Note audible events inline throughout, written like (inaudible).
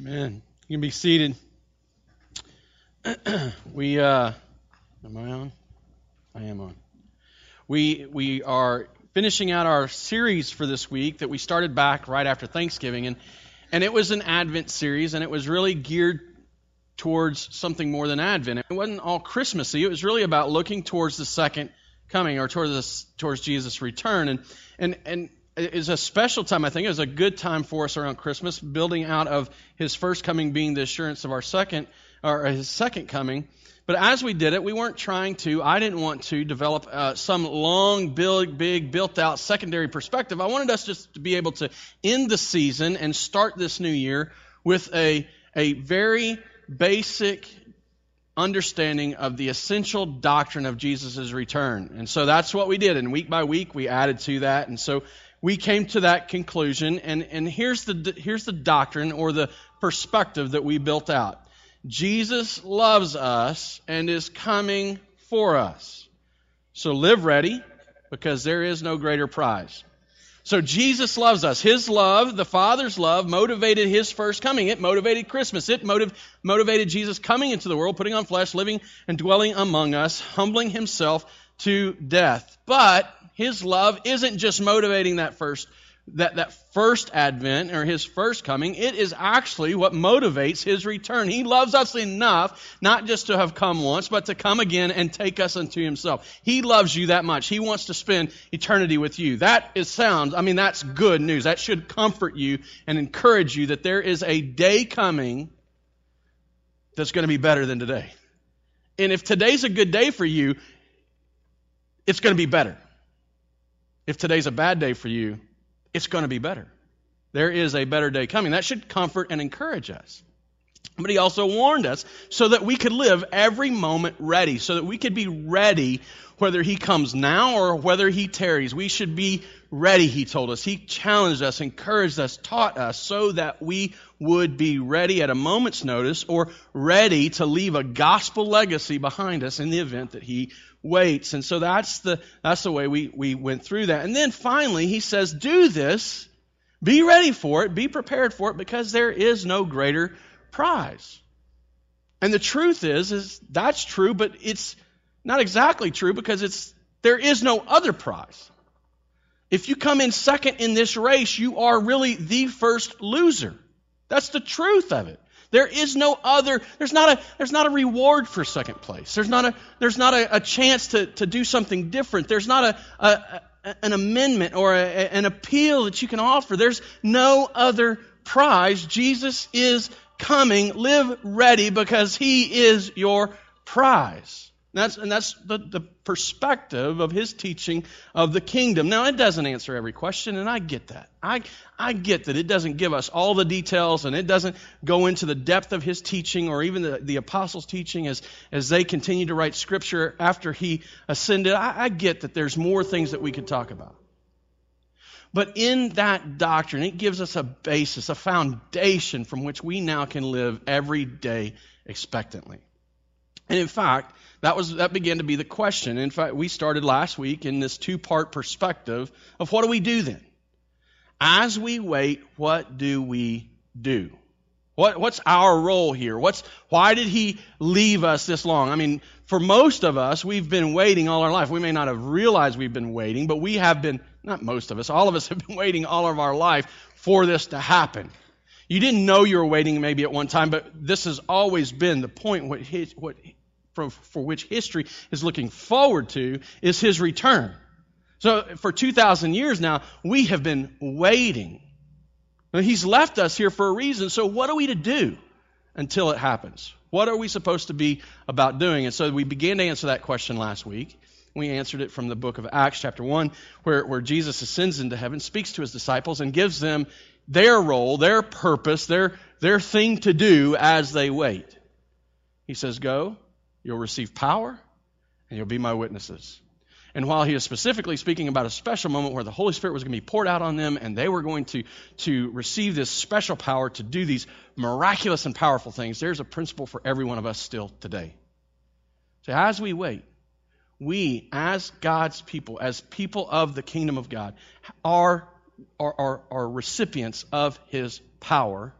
Amen. You can be seated. (clears throat) we uh am I on? I am on. We we are finishing out our series for this week that we started back right after Thanksgiving and and it was an Advent series and it was really geared towards something more than Advent. It wasn't all Christmassy. It was really about looking towards the second coming or towards this, towards Jesus' return and and and is a special time. I think it was a good time for us around Christmas, building out of his first coming being the assurance of our second, or his second coming. But as we did it, we weren't trying to, I didn't want to develop uh, some long, big, big, built out secondary perspective. I wanted us just to be able to end the season and start this new year with a, a very basic understanding of the essential doctrine of Jesus' return. And so that's what we did. And week by week, we added to that. And so we came to that conclusion, and, and here's, the, here's the doctrine or the perspective that we built out Jesus loves us and is coming for us. So live ready, because there is no greater prize. So Jesus loves us. His love, the Father's love, motivated His first coming. It motivated Christmas. It motiv- motivated Jesus coming into the world, putting on flesh, living and dwelling among us, humbling Himself to death. But his love isn't just motivating that first that, that first advent or his first coming, it is actually what motivates his return. He loves us enough not just to have come once, but to come again and take us unto himself. He loves you that much. He wants to spend eternity with you. That is sounds, I mean, that's good news. That should comfort you and encourage you that there is a day coming that's going to be better than today. And if today's a good day for you, it's going to be better. If today's a bad day for you, it's going to be better. There is a better day coming. That should comfort and encourage us. But he also warned us so that we could live every moment ready, so that we could be ready whether he comes now or whether he tarries. We should be ready, he told us. He challenged us, encouraged us, taught us so that we would be ready at a moment's notice or ready to leave a gospel legacy behind us in the event that he waits. And so that's the, that's the way we, we went through that. And then finally, he says, do this, be ready for it, be prepared for it, because there is no greater prize. And the truth is, is that's true, but it's not exactly true because it's, there is no other prize. If you come in second in this race, you are really the first loser. That's the truth of it. There is no other, there's not a, there's not a reward for second place. There's not a, there's not a, a chance to, to do something different. There's not a, a an amendment or a, an appeal that you can offer. There's no other prize. Jesus is coming. Live ready because he is your prize. And that's, and that's the, the perspective of his teaching of the kingdom. Now, it doesn't answer every question, and I get that. I, I get that it doesn't give us all the details, and it doesn't go into the depth of his teaching or even the, the apostles' teaching as, as they continue to write scripture after he ascended. I, I get that there's more things that we could talk about. But in that doctrine, it gives us a basis, a foundation from which we now can live every day expectantly. And in fact, that was that began to be the question. In fact, we started last week in this two-part perspective of what do we do then? As we wait, what do we do? What, what's our role here? What's why did he leave us this long? I mean, for most of us, we've been waiting all our life. We may not have realized we've been waiting, but we have been not most of us, all of us have been (laughs) waiting all of our life for this to happen. You didn't know you were waiting maybe at one time, but this has always been the point what, his, what for, for which history is looking forward to is his return. So for 2,000 years now, we have been waiting. Now, he's left us here for a reason. So what are we to do until it happens? What are we supposed to be about doing? And so we began to answer that question last week. We answered it from the book of Acts, chapter 1, where, where Jesus ascends into heaven, speaks to his disciples, and gives them their role, their purpose, their, their thing to do as they wait. He says, Go, You'll receive power, and you'll be my witnesses. And while he is specifically speaking about a special moment where the Holy Spirit was going to be poured out on them and they were going to, to receive this special power to do these miraculous and powerful things, there's a principle for every one of us still today. So as we wait, we, as God's people, as people of the kingdom of God, are, are, are, are recipients of his power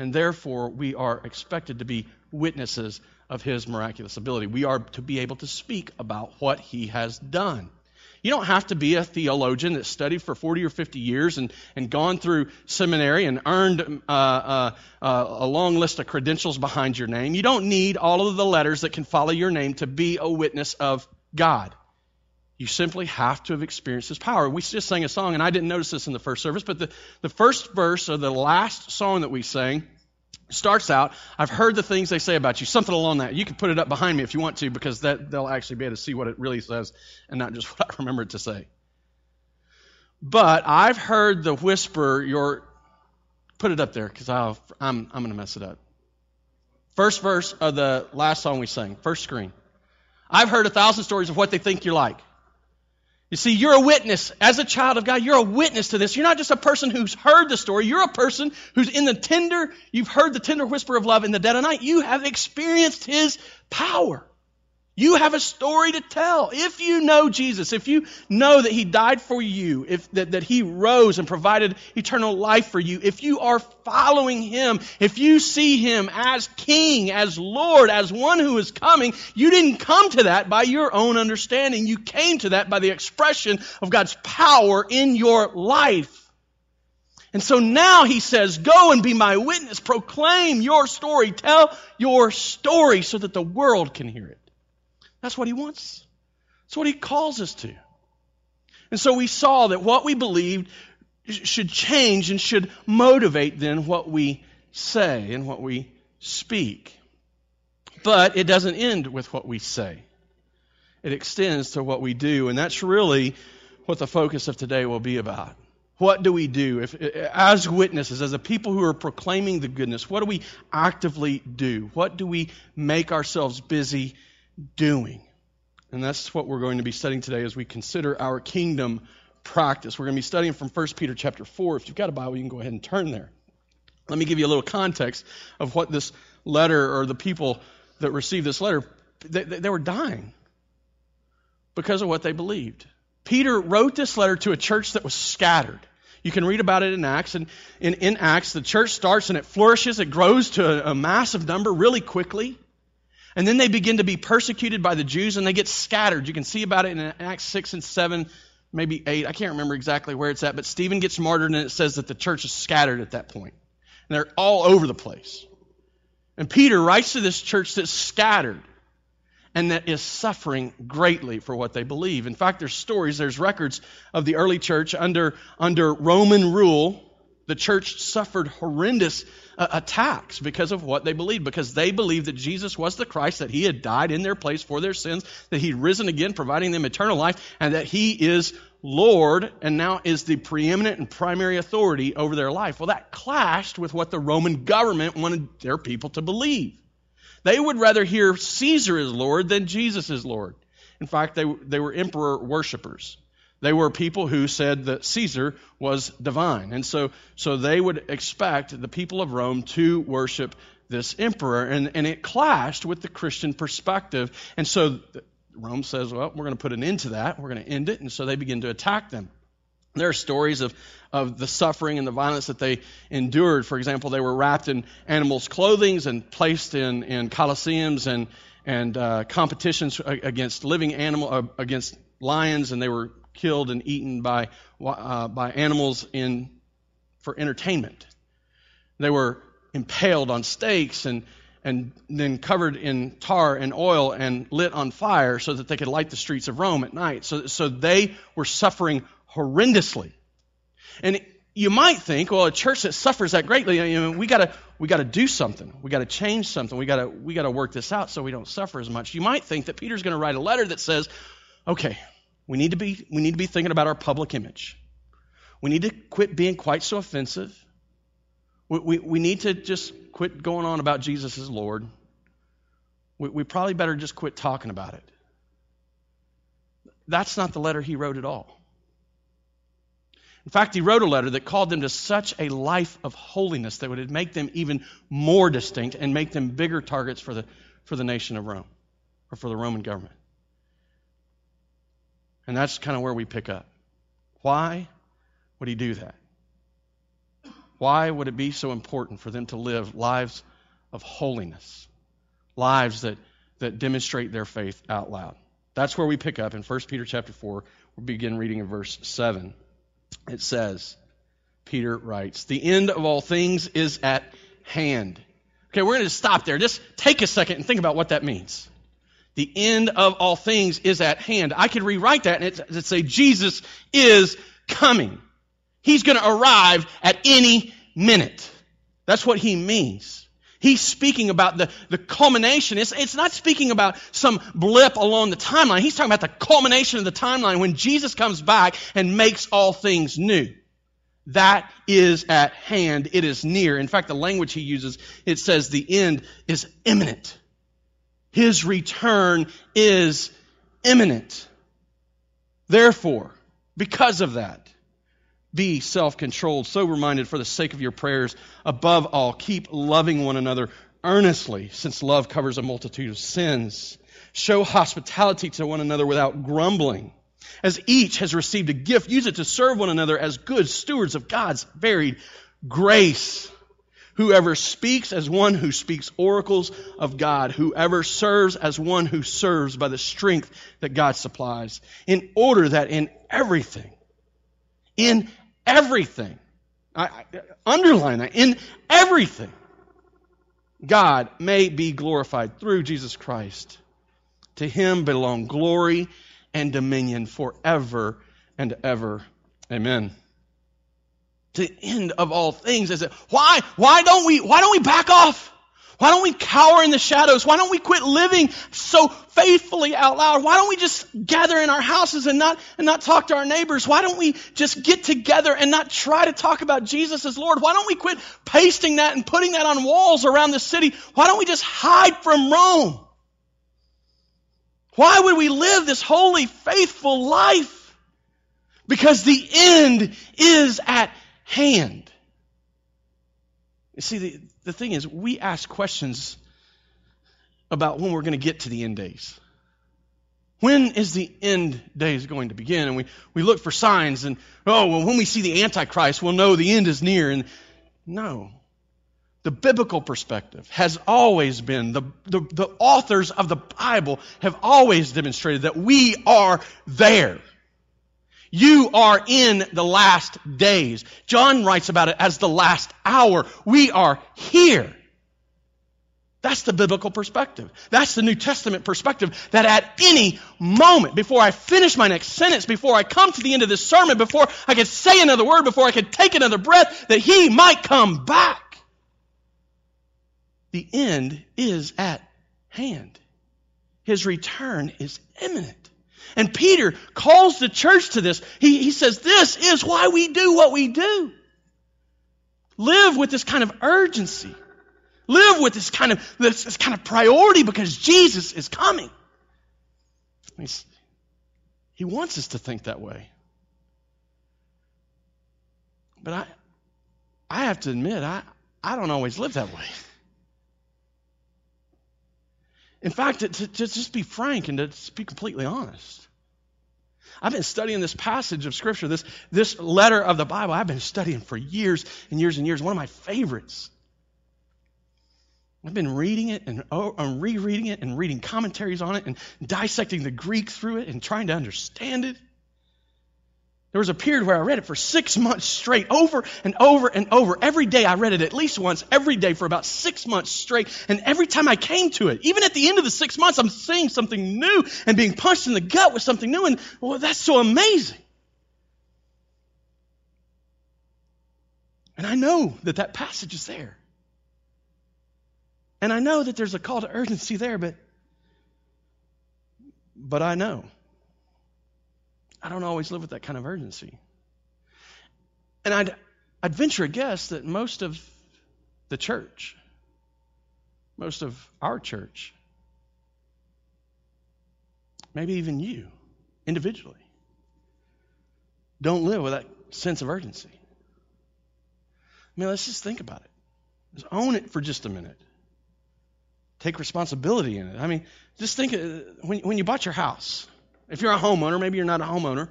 And therefore, we are expected to be witnesses of his miraculous ability. We are to be able to speak about what he has done. You don't have to be a theologian that studied for 40 or 50 years and, and gone through seminary and earned uh, uh, uh, a long list of credentials behind your name. You don't need all of the letters that can follow your name to be a witness of God. You simply have to have experienced His power. We just sang a song, and I didn't notice this in the first service, but the, the first verse of the last song that we sang starts out, I've heard the things they say about you, something along that. You can put it up behind me if you want to, because that they'll actually be able to see what it really says and not just (laughs) what I remember it to say. But I've heard the whisper, your put it up there, because I'm I'm going to mess it up. First verse of the last song we sang, first screen. I've heard a thousand stories of what they think you're like. You see, you're a witness. As a child of God, you're a witness to this. You're not just a person who's heard the story. You're a person who's in the tender, you've heard the tender whisper of love in the dead of night. You have experienced His power. You have a story to tell. If you know Jesus, if you know that He died for you, if that, that He rose and provided eternal life for you, if you are following Him, if you see Him as King, as Lord, as one who is coming, you didn't come to that by your own understanding. You came to that by the expression of God's power in your life. And so now he says, go and be my witness, proclaim your story, tell your story so that the world can hear it. That's what he wants. That's what he calls us to. And so we saw that what we believed should change and should motivate then what we say and what we speak. But it doesn't end with what we say. It extends to what we do, and that's really what the focus of today will be about. What do we do if, as witnesses, as a people who are proclaiming the goodness? What do we actively do? What do we make ourselves busy doing. And that's what we're going to be studying today as we consider our kingdom practice. We're going to be studying from 1 Peter chapter 4. If you've got a Bible, you can go ahead and turn there. Let me give you a little context of what this letter or the people that received this letter, they, they were dying because of what they believed. Peter wrote this letter to a church that was scattered. You can read about it in Acts. And in, in Acts, the church starts and it flourishes. It grows to a, a massive number really quickly. And then they begin to be persecuted by the Jews and they get scattered. You can see about it in Acts 6 and 7, maybe 8. I can't remember exactly where it's at, but Stephen gets martyred and it says that the church is scattered at that point. And they're all over the place. And Peter writes to this church that's scattered and that is suffering greatly for what they believe. In fact, there's stories, there's records of the early church under, under Roman rule. The church suffered horrendous uh, attacks because of what they believed, because they believed that Jesus was the Christ, that he had died in their place for their sins, that he'd risen again, providing them eternal life, and that he is Lord and now is the preeminent and primary authority over their life. Well, that clashed with what the Roman government wanted their people to believe. They would rather hear Caesar is Lord than Jesus is Lord. In fact, they, they were emperor worshippers. They were people who said that Caesar was divine. And so, so they would expect the people of Rome to worship this emperor. And, and it clashed with the Christian perspective. And so Rome says, well, we're going to put an end to that. We're going to end it. And so they begin to attack them. There are stories of, of the suffering and the violence that they endured. For example, they were wrapped in animals' clothing and placed in, in coliseums and, and uh, competitions against living animal, uh, against lions, and they were killed and eaten by, uh, by animals in, for entertainment. They were impaled on stakes and, and then covered in tar and oil and lit on fire so that they could light the streets of Rome at night. So, so they were suffering horrendously. And you might think, well, a church that suffers that greatly, we gotta we gotta do something. We gotta change something. We gotta we gotta work this out so we don't suffer as much. You might think that Peter's going to write a letter that says, okay, we need to be, we need to be thinking about our public image. We need to quit being quite so offensive. We, we, we need to just quit going on about Jesus as Lord. We, we probably better just quit talking about it. That's not the letter he wrote at all. In fact, he wrote a letter that called them to such a life of holiness that would make them even more distinct and make them bigger targets for the, for the nation of Rome or for the Roman government. And that's kind of where we pick up. Why would he do that? Why would it be so important for them to live lives of holiness? Lives that, that demonstrate their faith out loud. That's where we pick up in 1 Peter chapter 4. We'll begin reading in verse 7. It says, Peter writes, The end of all things is at hand. Okay, we're going to stop there. Just take a second and think about what that means. The end of all things is at hand. I could rewrite that and it'd say, Jesus is coming. He's going to arrive at any minute. That's what he means. He's speaking about the, the culmination. It's, it's not speaking about some blip along the timeline. He's talking about the culmination of the timeline when Jesus comes back and makes all things new. That is at hand. It is near. In fact, the language he uses, it says the end is imminent. His return is imminent. Therefore, because of that, be self controlled, sober minded for the sake of your prayers. Above all, keep loving one another earnestly, since love covers a multitude of sins. Show hospitality to one another without grumbling. As each has received a gift, use it to serve one another as good stewards of God's varied grace. Whoever speaks as one who speaks oracles of God. Whoever serves as one who serves by the strength that God supplies. In order that in everything, in everything. I, underline that. In everything, God may be glorified through Jesus Christ. To him belong glory and dominion forever and ever. Amen. To the end of all things is it why why don't we why don't we back off? Why don't we cower in the shadows? Why don't we quit living so faithfully out loud? Why don't we just gather in our houses and not, and not talk to our neighbors? Why don't we just get together and not try to talk about Jesus as Lord? Why don't we quit pasting that and putting that on walls around the city? Why don't we just hide from Rome? Why would we live this holy, faithful life? Because the end is at hand. You see, the, the thing is, we ask questions about when we're going to get to the end days. When is the end days going to begin? And we, we look for signs and, oh, well, when we see the Antichrist, we'll know the end is near. And no. The biblical perspective has always been, the, the, the authors of the Bible have always demonstrated that we are there. You are in the last days. John writes about it as the last hour. We are here. That's the biblical perspective. That's the New Testament perspective that at any moment, before I finish my next sentence, before I come to the end of this sermon, before I could say another word, before I could take another breath, that He might come back. The end is at hand. His return is imminent. And Peter calls the church to this. He, he says, This is why we do what we do. Live with this kind of urgency. Live with this kind of, this, this kind of priority because Jesus is coming. He's, he wants us to think that way. But I, I have to admit, I, I don't always live that way. In fact, to, to, just be frank and to be completely honest, I've been studying this passage of Scripture, this, this letter of the Bible. I've been studying for years and years and years. One of my favorites. I've been reading it and, oh, and rereading it and reading commentaries on it and dissecting the Greek through it and trying to understand it. There was a period where I read it for six months straight, over and over and over. Every day I read it at least once, every day for about six months straight. And every time I came to it, even at the end of the six months, I'm seeing something new and being punched in the gut with something new. And well, that's so amazing. And I know that that passage is there. And I know that there's a call to urgency there, but, but I know I don't always live with that kind of urgency. And I'd, I'd venture a guess that most of the church, most of our church, maybe even you individually, don't live with that sense of urgency. I mean, let's just think about it. Just own it for just a minute. Take responsibility in it. I mean, just think uh, when, when you bought your house, if you're a homeowner, maybe you're not a homeowner,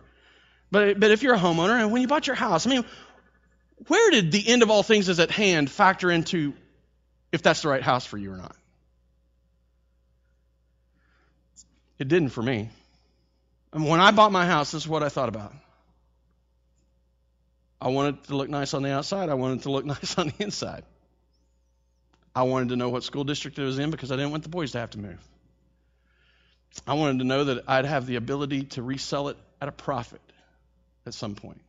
but, but if you're a homeowner and when you bought your house, I mean, where did the end of all things is at hand factor into if that's the right house for you or not? It didn't for me. And when I bought my house, this is what I thought about. I wanted it to look nice on the outside. I wanted to look (laughs) nice on the inside. I wanted to know what school district it was in because I didn't want the boys to have to move. I wanted to know that I'd have the ability to resell it at a profit at some point.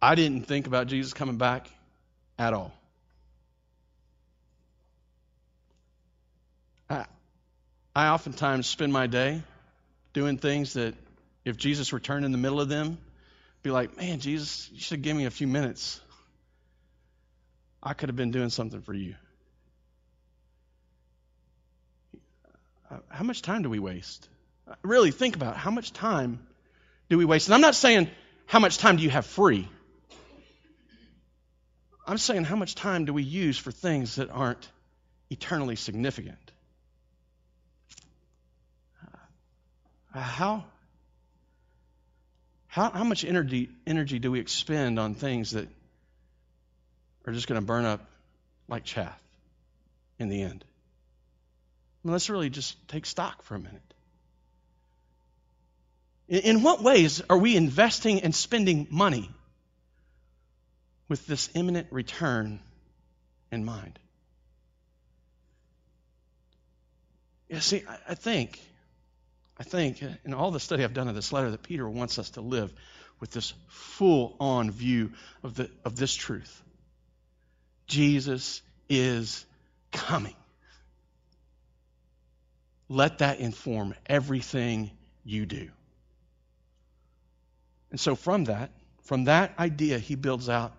I didn't think about Jesus coming back at all. I, I oftentimes spend my day doing things that if Jesus returned in the middle of them, be like, man, Jesus, you should give me a few minutes. I could have been doing something for you. How much time do we waste? Uh, really think about it. how much time do we waste? And I'm not saying how much time do you have free. I'm saying how much time do we use for things that aren't eternally significant? Uh, how, how, how much energy, energy do we expend on things that are just going to burn up like chaff in the end? Let's really just take stock for a minute. In, what ways are we investing and spending money with this imminent return in mind? Yeah, see, I, think, I think uh, in all the study I've done of this letter that Peter wants us to live with this full on view of, the, of this truth. Jesus is coming. Let that inform everything you do. And so, from that, from that idea, he builds out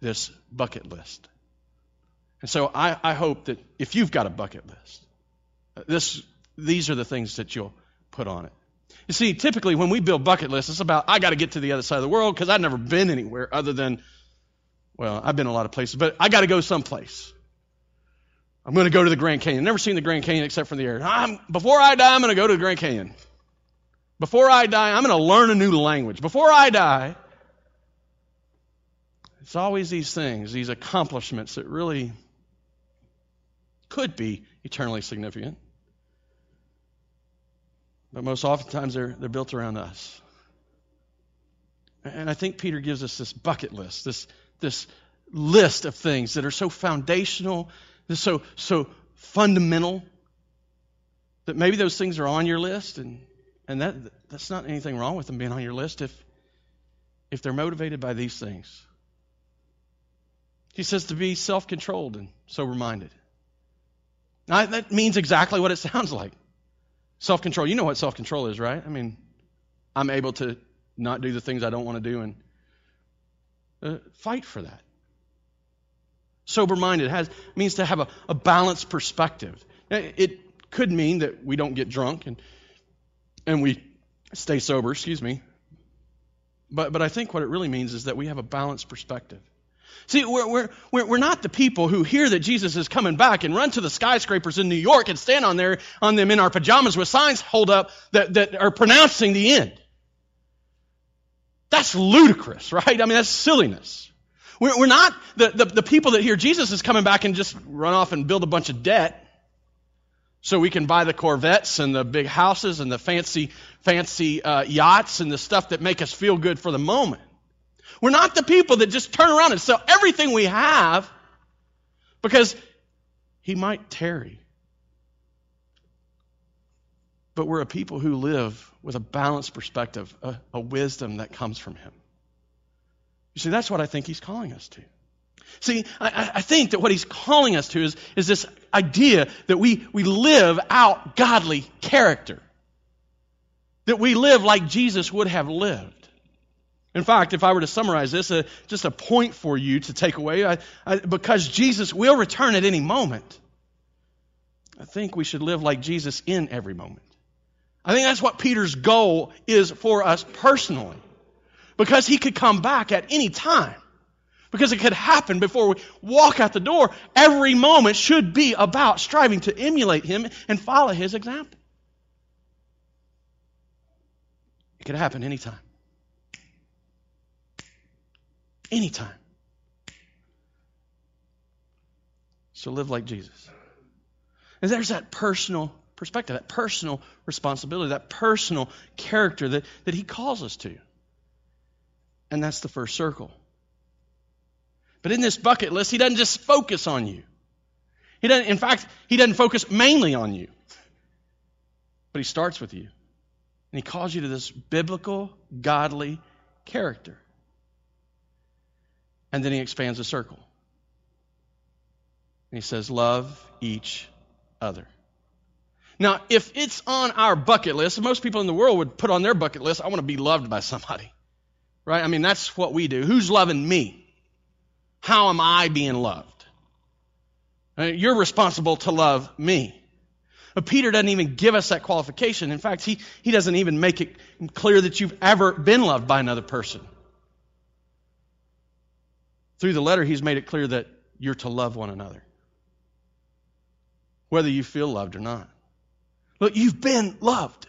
this bucket list. And so, I, I hope that if you've got a bucket list, this, these are the things that you'll put on it. You see, typically when we build bucket lists, it's about, I got to get to the other side of the world because I've never been anywhere other than, well, I've been a lot of places, but I got to go someplace. I'm going to go to the Grand Canyon. Never seen the Grand Canyon except from the air. I'm, before I die, I'm going to go to the Grand Canyon. Before I die, I'm going to learn a new language. Before I die, it's always these things, these accomplishments that really could be eternally significant. But most oftentimes they're, they're built around us. And I think Peter gives us this bucket list, this, this list of things that are so foundational so, so fundamental that maybe those things are on your list, and, and that, that's not anything wrong with them being on your list if, if they're motivated by these things. He says to be self controlled and sober minded. Now, that means exactly what it sounds like. Self control. You know what self control is, right? I mean, I'm able to not do the things I don't want to do and uh, fight for that. Sober minded has means to have a, a balanced perspective. It could mean that we don't get drunk and and we stay sober, excuse me. But but I think what it really means is that we have a balanced perspective. See, we're, we're, we're not the people who hear that Jesus is coming back and run to the skyscrapers in New York and stand on there on them in our pajamas with signs hold up that, that are pronouncing the end. That's ludicrous, right? I mean, that's silliness. We're, we're not the, the, the people that hear Jesus is coming back and just run off and build a bunch of debt so we can buy the Corvettes and the big houses and the fancy, fancy uh, yachts and the stuff that make us feel good for the moment. We're not the people that just turn around and sell everything we have because he might tarry. But we're a people who live with a balanced perspective, a, a wisdom that comes from him. You see, that's what I think he's calling us to. See, I, I, think that what he's calling us to is, is this idea that we, we live out godly character. That we live like Jesus would have lived. In fact, if I were to summarize this, uh, just a point for you to take away, I, I, because Jesus will return at any moment, I think we should live like Jesus in every moment. I think that's what Peter's goal is for us personally because he could come back at any time. Because it could happen before we walk out the door. Every moment should be about striving to emulate him and follow his example. It could happen anytime. Anytime. So live like Jesus. And there's that personal perspective, that personal responsibility, that personal character that, that He calls us to. And that's the first circle. But in this bucket list, He doesn't just focus on you. He doesn't, in fact, He doesn't focus mainly on you. But He starts with you. And He calls you to this biblical, godly character. And then He expands the circle. And He says, Love each other. Now, if it's on our bucket list, most people in the world would put on their bucket list, I want to be loved by somebody. Right? I mean, that's what we do. Who's loving me? How am I being loved? You're responsible to love me. But Peter doesn't even give us that qualification. In fact, he, he doesn't even make it clear that you've ever been loved by another person. Through the letter, he's made it clear that you're to love one another, whether you feel loved or not. Look, you've been loved.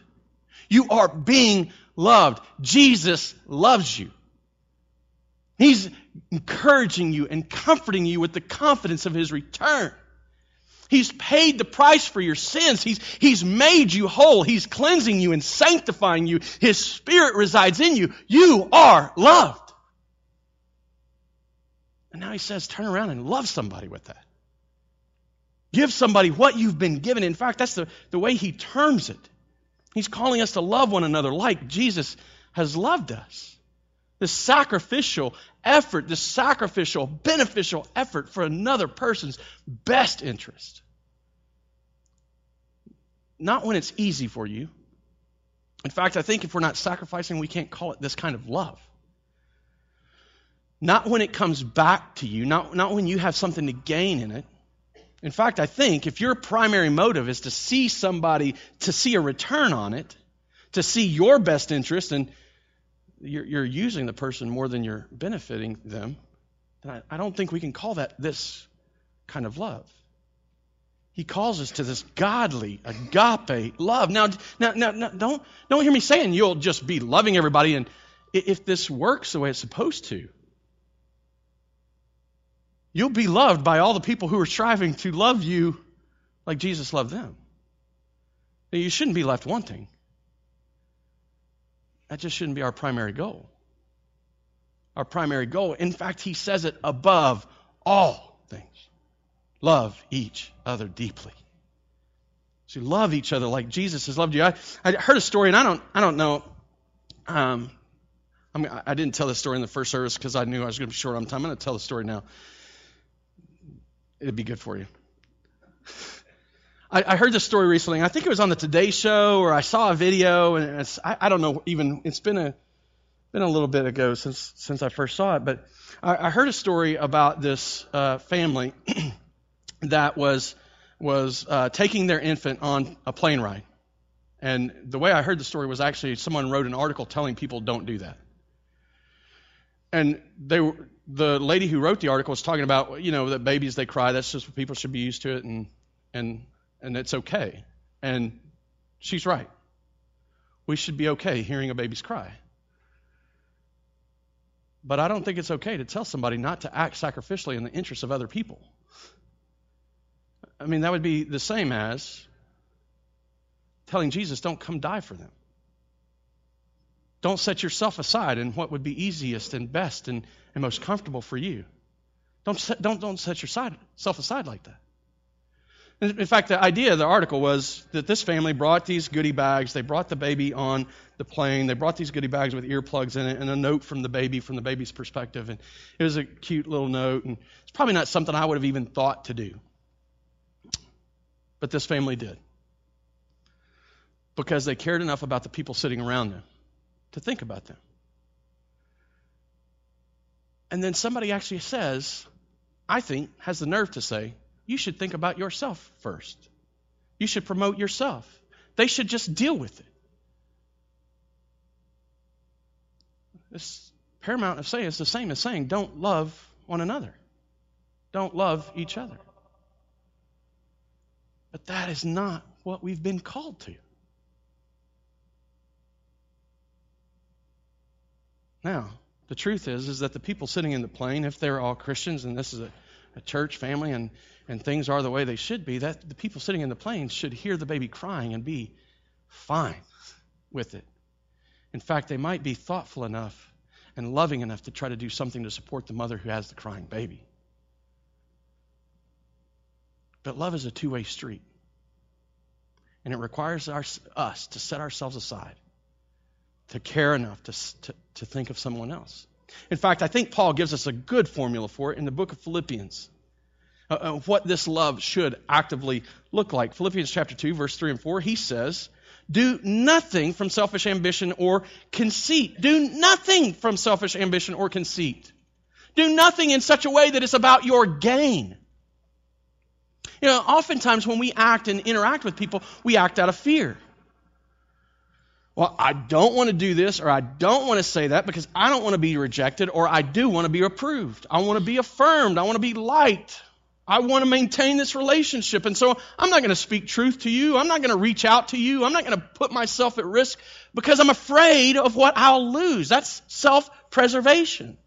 You are being loved. Jesus loves you. He's encouraging you and comforting you with the confidence of his return. He's paid the price for your sins. He's, he's made you whole. He's cleansing you and sanctifying you. His spirit resides in you. You are loved. And now he says, turn around and love somebody with that. Give somebody what you've been given. In fact, that's the, the way he terms it. He's calling us to love one another like Jesus has loved us. This sacrificial effort, this sacrificial, beneficial effort for another person's best interest. Not when it's easy for you. In fact, I think if we're not sacrificing, we can't call it this kind of love. Not when it comes back to you, not, not when you have something to gain in it. In fact, I think if your primary motive is to see somebody, to see a return on it, to see your best interest, and you're, you're using the person more than you're benefiting them, then I, I don't think we can call that this kind of love. He calls us to this godly, agape love. Now, now, now, now, don't, don't hear me saying you'll just be loving everybody and if this works the way it's supposed to, you'll be loved by all the people who are striving to love you like Jesus loved them. You shouldn't be left wanting. That just shouldn't be our primary goal. Our primary goal, in fact, he says it above all things love each other deeply. So love each other like Jesus has loved you. I, I heard a story, and I don't, I don't know. Um, I, mean, I didn't tell the story in the first service because I knew I was going to be short on time. I'm going to tell the story now. It'd be good for you. I, I heard this story recently. I think it was on the Today Show, or I saw a video, and I, I, don't know. Even it's been a been a little bit ago since since I first saw it, but I, I heard a story about this uh, family (clears throat) that was was uh, taking their infant on a plane ride, and the way I heard the story was actually someone wrote an article telling people don't do that, and they were. The lady who wrote the article was talking about, you know, that babies they cry. That's just what people should be used to it, and and and it's okay. And she's right. We should be okay hearing a baby's cry. But I don't think it's okay to tell somebody not to act sacrificially in the interests of other people. I mean, that would be the same as telling Jesus, don't come die for them. Don't set yourself aside in what would be easiest and best and, and most comfortable for you. Don't set, don't, don't set yourself aside like that. In fact, the idea of the article was that this family brought these goodie bags. They brought the baby on the plane. They brought these goodie bags with earplugs in it and a note from the baby, from the baby's perspective. And it was a cute little note. And it's probably not something I would have even thought to do. But this family did. Because they cared enough about the people sitting around them to think about them. And then somebody actually says, I think, has the nerve to say, you should think about yourself first. You should promote yourself. They should just deal with it. This paramount of saying is the same as saying don't love one another. Don't love each other. But that is not what we've been called to. Now, The truth is, is that the people sitting in the plane, if they're all Christians and this is a, a church family and, and things are the way they should be, that the people sitting in the plane should hear the baby crying and be fine with it. In fact, they might be thoughtful enough and loving enough to try to do something to support the mother who has the crying baby. But love is a two way street. And it requires our, us to set ourselves aside, to care enough to, to, to think of someone else. In fact, I think Paul gives us a good formula for it in the book of Philippians. Uh, uh, what this love should actively look like. Philippians chapter 2, verse 3 and 4, he says, Do nothing from selfish ambition or conceit. Do nothing from selfish ambition or conceit. Do nothing in such a way that it's about your gain. You know, oftentimes when we act and interact with people, we act out of fear. Well, I don't want to do this or I don't want to say that because I don't want to be rejected or I do want to be approved. I want to be affirmed. I want to be liked. I want to maintain this relationship. And so I'm not going to speak truth to you. I'm not going to reach out to you. I'm not going to put myself at risk because I'm afraid of what I'll lose. That's self preservation.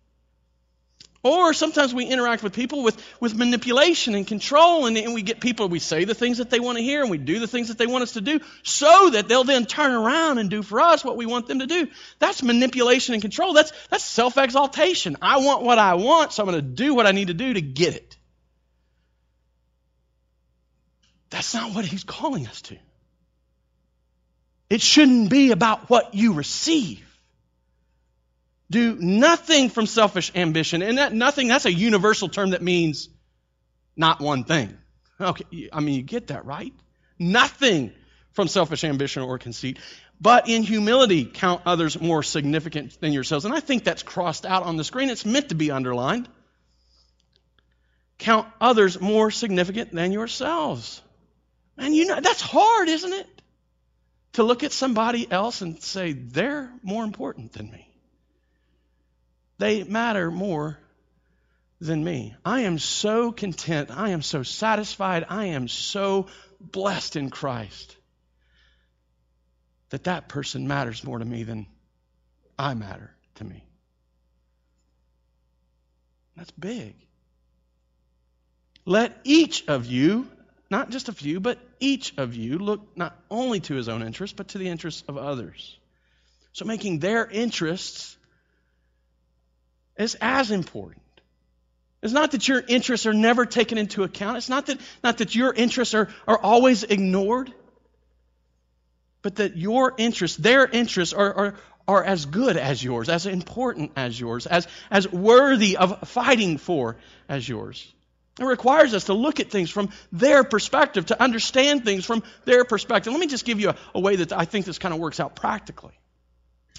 Or sometimes we interact with people with, with manipulation and control, and, and we get people, we say the things that they want to hear, and we do the things that they want us to do, so that they'll then turn around and do for us what we want them to do. That's manipulation and control. That's, that's self exaltation. I want what I want, so I'm going to do what I need to do to get it. That's not what he's calling us to. It shouldn't be about what you receive. Do nothing from selfish ambition. And that nothing, that's a universal term that means not one thing. Okay, I mean, you get that, right? Nothing from selfish ambition or conceit, but in humility count others more significant than yourselves. And I think that's crossed out on the screen. It's meant to be underlined. Count others more significant than yourselves. And you know, that's hard, isn't it? To look at somebody else and say, they're more important than me. They matter more than me. I am so content. I am so satisfied. I am so blessed in Christ that that person matters more to me than I matter to me. That's big. Let each of you, not just a few, but each of you look not only to his own interests, but to the interests of others. So making their interests is as important. It's not that your interests are never taken into account. It's not that, not that your interests are, are always ignored, but that your interests, their interests, are, are, are as good as yours, as important as yours, as, as worthy of fighting for as yours. It requires us to look at things from their perspective, to understand things from their perspective. Let me just give you a, a way that I think this kind of works out practically.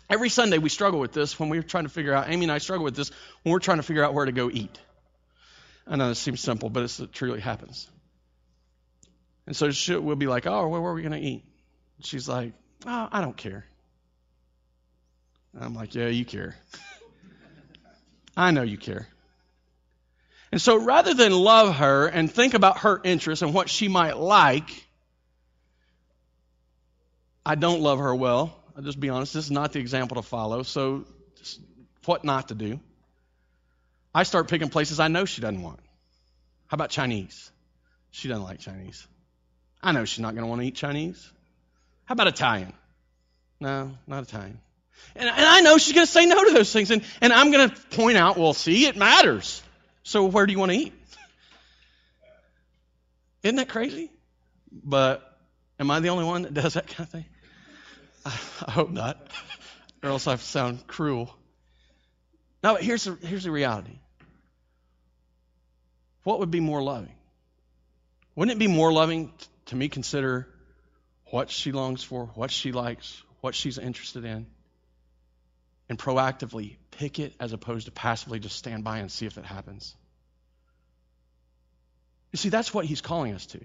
Every Sunday we struggle with this when we're trying to figure out, Amy and I struggle with this when we're trying to figure out where to go eat. I know it seems simple, but it truly happens. And so she, we'll be like, oh, where, where are we going to eat? She's like, oh, I don't care. And I'm like, yeah, you care. (laughs) I know you care. And so rather than love her and think about her interests and what she might like, I don't love her well. I'll just be honest, this is not the example to follow. So, what not to do? I start picking places I know she doesn't want. How about Chinese? She doesn't like Chinese. I know she's not going to want to eat Chinese. How about Italian? No, not Italian. And, and I know she's going to say no to those things. And, and I'm going to point out, well, see, it matters. So where do you want to eat? Isn't that crazy? But am I the only one that does that kind of thing? I hope not, or else I sound cruel. Now, but here's the, here's the reality. What would be more loving? Wouldn't it be more loving to me consider what she longs for, what she likes, what she's interested in, and proactively pick it as opposed to passively just stand by and see if it happens? You see, that's what he's calling us to.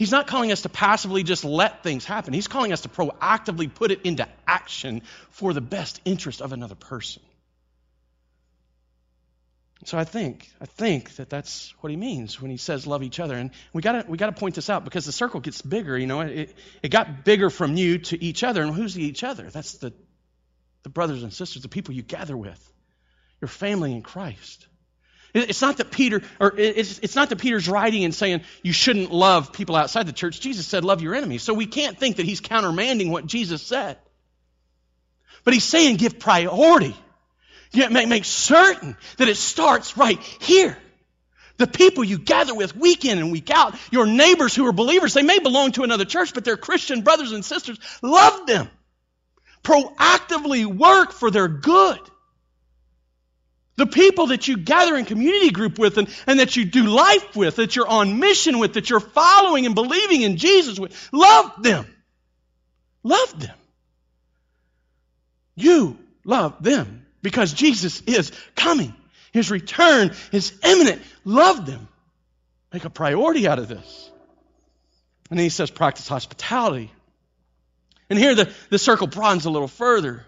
He's not calling us to passively just let things happen. He's calling us to proactively put it into action for the best interest of another person. So I think, I think that that's what he means when he says love each other. And we gotta we got to point this out because the circle gets bigger. You know, it, it got bigger from you to each other. And who's the each other? That's the the brothers and sisters, the people you gather with, your family in Christ. It's not that Peter, or it's, it's not that Peter's writing and saying you shouldn't love people outside the church. Jesus said, love your enemies. So we can't think that he's countermanding what Jesus said. But he's saying give priority. Make, make certain that it starts right here. The people you gather with week in and week out, your neighbors who are believers, they may belong to another church, but they're Christian brothers and sisters. Love them. Proactively work for their good. The people that you gather in community group with and, and that you do life with, that you're on mission with, that you're following and believing in Jesus with, love them. Love them. You love them because Jesus is coming. His return is imminent. Love them. Make a priority out of this. And then he says, practice hospitality. And here the, the circle broadens a little further.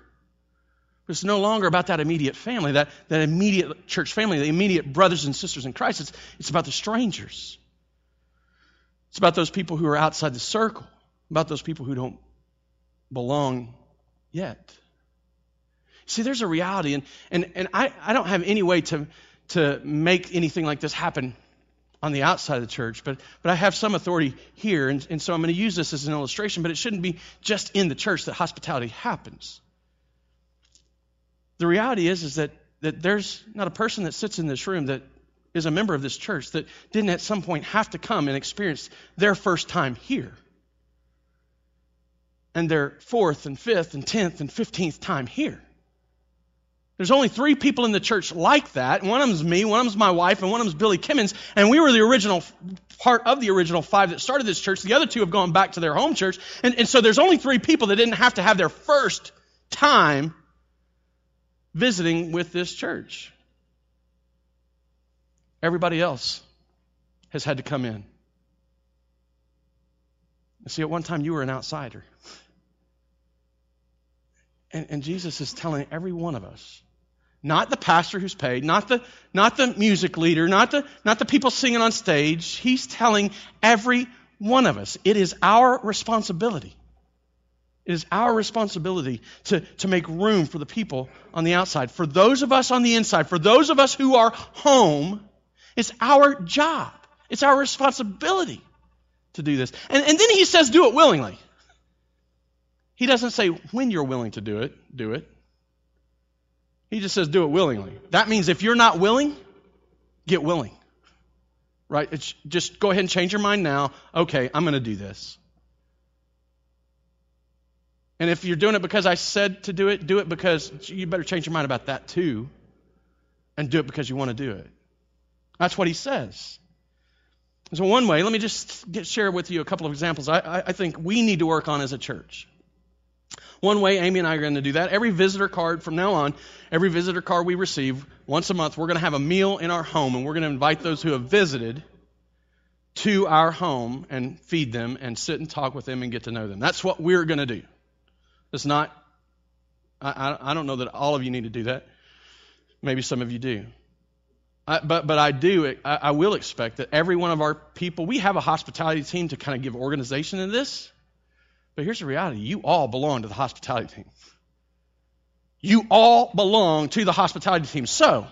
It's no longer about that immediate family, that, that immediate church family, the immediate brothers and sisters in Christ. It's, it's about the strangers. It's about those people who are outside the circle, about those people who don't belong yet. See, there's a reality, and, and, and I, I don't have any way to, to make anything like this happen on the outside of the church, but, but I have some authority here, and, and so I'm going to use this as an illustration, but it shouldn't be just in the church that hospitality happens. The reality is, is that, that there's not a person that sits in this room that is a member of this church that didn't at some point have to come and experience their first time here. And their fourth and fifth and tenth and fifteenth time here. There's only three people in the church like that. One of them's me, one of them's my wife, and one of them's Billy Kimmons. And we were the original part of the original five that started this church. The other two have gone back to their home church. And, and so there's only three people that didn't have to have their first time visiting with this church. Everybody else has had to come in. See, at one time you were an outsider. And, and, Jesus is telling every one of us, not the pastor who's paid, not the, not the music leader, not the, not the people singing on stage. He's telling every one of us, it is our responsibility it is our responsibility to, to make room for the people on the outside. For those of us on the inside, for those of us who are home, it's our job. It's our responsibility to do this. And, and then he says, do it willingly. He doesn't say when you're willing to do it, do it. He just says, do it willingly. That means if you're not willing, get willing. Right? It's just go ahead and change your mind now. Okay, I'm going to do this. And if you're doing it because I said to do it, do it because you better change your mind about that too. And do it because you want to do it. That's what he says. So, one way, let me just get, share with you a couple of examples I, I, I think we need to work on as a church. One way Amy and I are going to do that, every visitor card from now on, every visitor card we receive, once a month, we're going to have a meal in our home and we're going to invite those who have visited to our home and feed them and sit and talk with them and get to know them. That's what we're going to do. It's not, I, I don't know that all of you need to do that. Maybe some of you do. I, but, but I do, I, I will expect that every one of our people, we have a hospitality team to kind of give organization in this. But here's the reality you all belong to the hospitality team. You all belong to the hospitality team. So,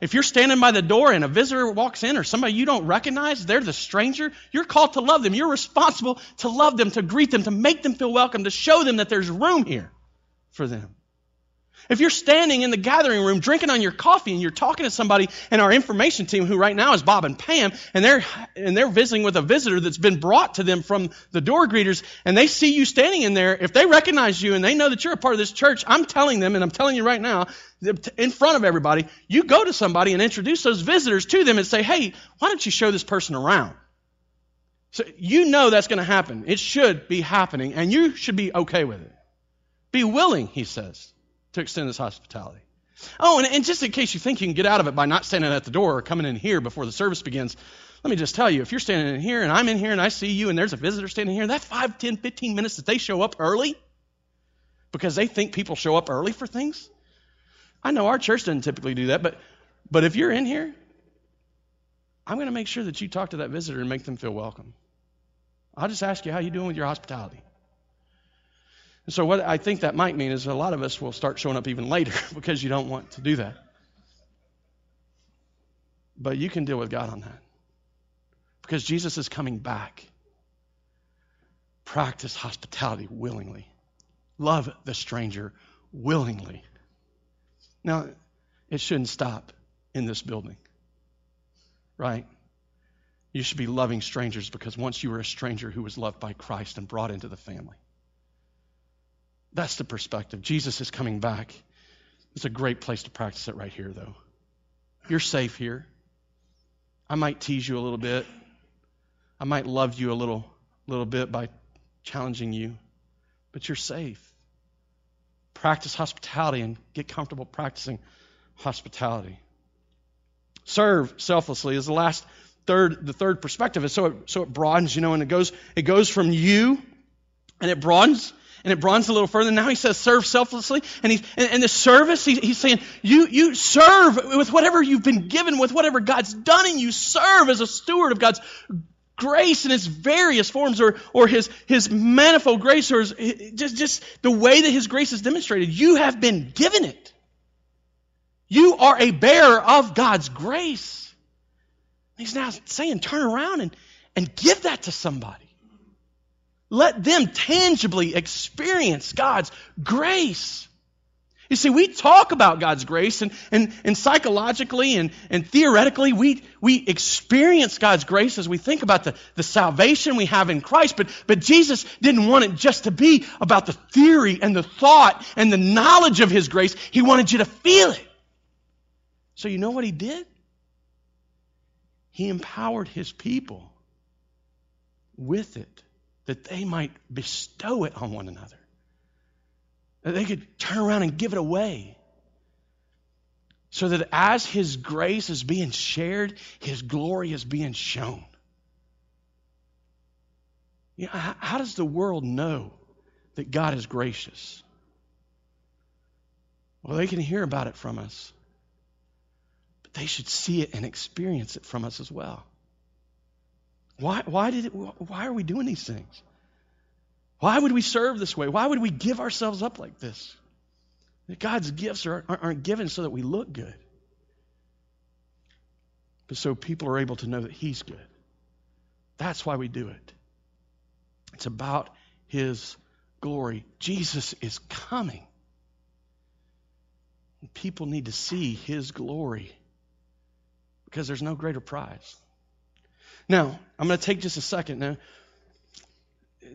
if you're standing by the door and a visitor walks in or somebody you don't recognize, they're the stranger, you're called to love them. You're responsible to love them, to greet them, to make them feel welcome, to show them that there's room here for them. If you're standing in the gathering room drinking on your coffee and you're talking to somebody in our information team who right now is Bob and Pam and they're and they're visiting with a visitor that's been brought to them from the door greeters and they see you standing in there, if they recognize you and they know that you're a part of this church, I'm telling them and I'm telling you right now, in front of everybody, you go to somebody and introduce those visitors to them and say, "Hey, why don't you show this person around?" So you know that's going to happen. It should be happening and you should be okay with it. Be willing, he says to extend this hospitality. Oh, and, and, just in case you think you can get out of it by not standing at the door or coming in here before the service begins, let me just tell you if you're standing in here and I'm in here and I see you and there's a visitor standing here, that 5, 10, 15 minutes that they show up early because they think people show up early for things. I know our church doesn't typically do that, but, but if you're in here, I'm going to make sure that you talk to that visitor and make them feel welcome. I'll just ask you how you doing with your hospitality. And so, what I think that might mean is a lot of us will start showing up even later (laughs) because you don't want to do that. But you can deal with God on that. Because Jesus is coming back. Practice hospitality willingly. Love the stranger willingly. Now, it shouldn't stop in this building, right? You should be loving strangers because once you were a stranger who was loved by Christ and brought into the family. That's the perspective. Jesus is coming back. It's a great place to practice it right here, though. You're safe here. I might tease you a little bit. I might love you a little, little bit by challenging you, but you're safe. Practice hospitality and get comfortable practicing hospitality. Serve selflessly is the last third, the third perspective. And so it, so it broadens, you know, and it goes, it goes from you and it broadens and it broadens a little further. Now he says serve selflessly. And he's, and, and the service, he, he's saying you, you serve with whatever you've been given, with whatever God's done in you. Serve as a steward of God's grace in its various forms or, or his, his manifold grace or his, just, just the way that his grace is demonstrated. You have been given it. You are a bearer of God's grace. He's now saying, turn around and, and give that to somebody. Let them tangibly experience God's grace. You see, we talk about God's grace, and, and, and psychologically and, and theoretically, we, we experience God's grace as we think about the, the salvation we have in Christ. But, but Jesus didn't want it just to be about the theory and the thought and the knowledge of His grace. He wanted you to feel it. So, you know what He did? He empowered His people with it that they might bestow it on one another. That they could turn around and give it away. So that as His grace is being shared, His glory is being shown. You know, how, how does the world know that God is gracious? Well, they can hear about it from us, but they should see it and experience it from us as well. Why, why, did it, why are we doing these things? Why would we serve this way? Why would we give ourselves up like this? God's gifts are, aren't given so that we look good, but so people are able to know that He's good. That's why we do it. It's about His glory. Jesus is coming. People need to see His glory because there's no greater prize. Now, I'm going to take just a second now.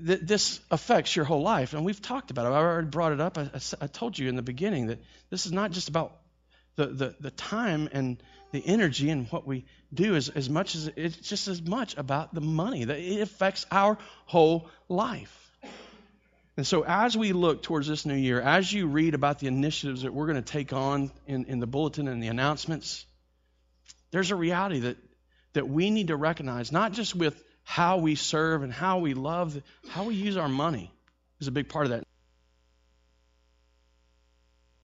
Th- this affects your whole life, and we've talked about it. I already brought it up. I, I, I told you in the beginning that this is not just about the, the, the time and the energy and what we do as, as much as it's just as much about the money that it affects our whole life. And so, as we look towards this new year, as you read about the initiatives that we're going to take on in, in the bulletin and the announcements, there's a reality that that we need to recognize, not just with how we serve and how we love, how we use our money is a big part of that.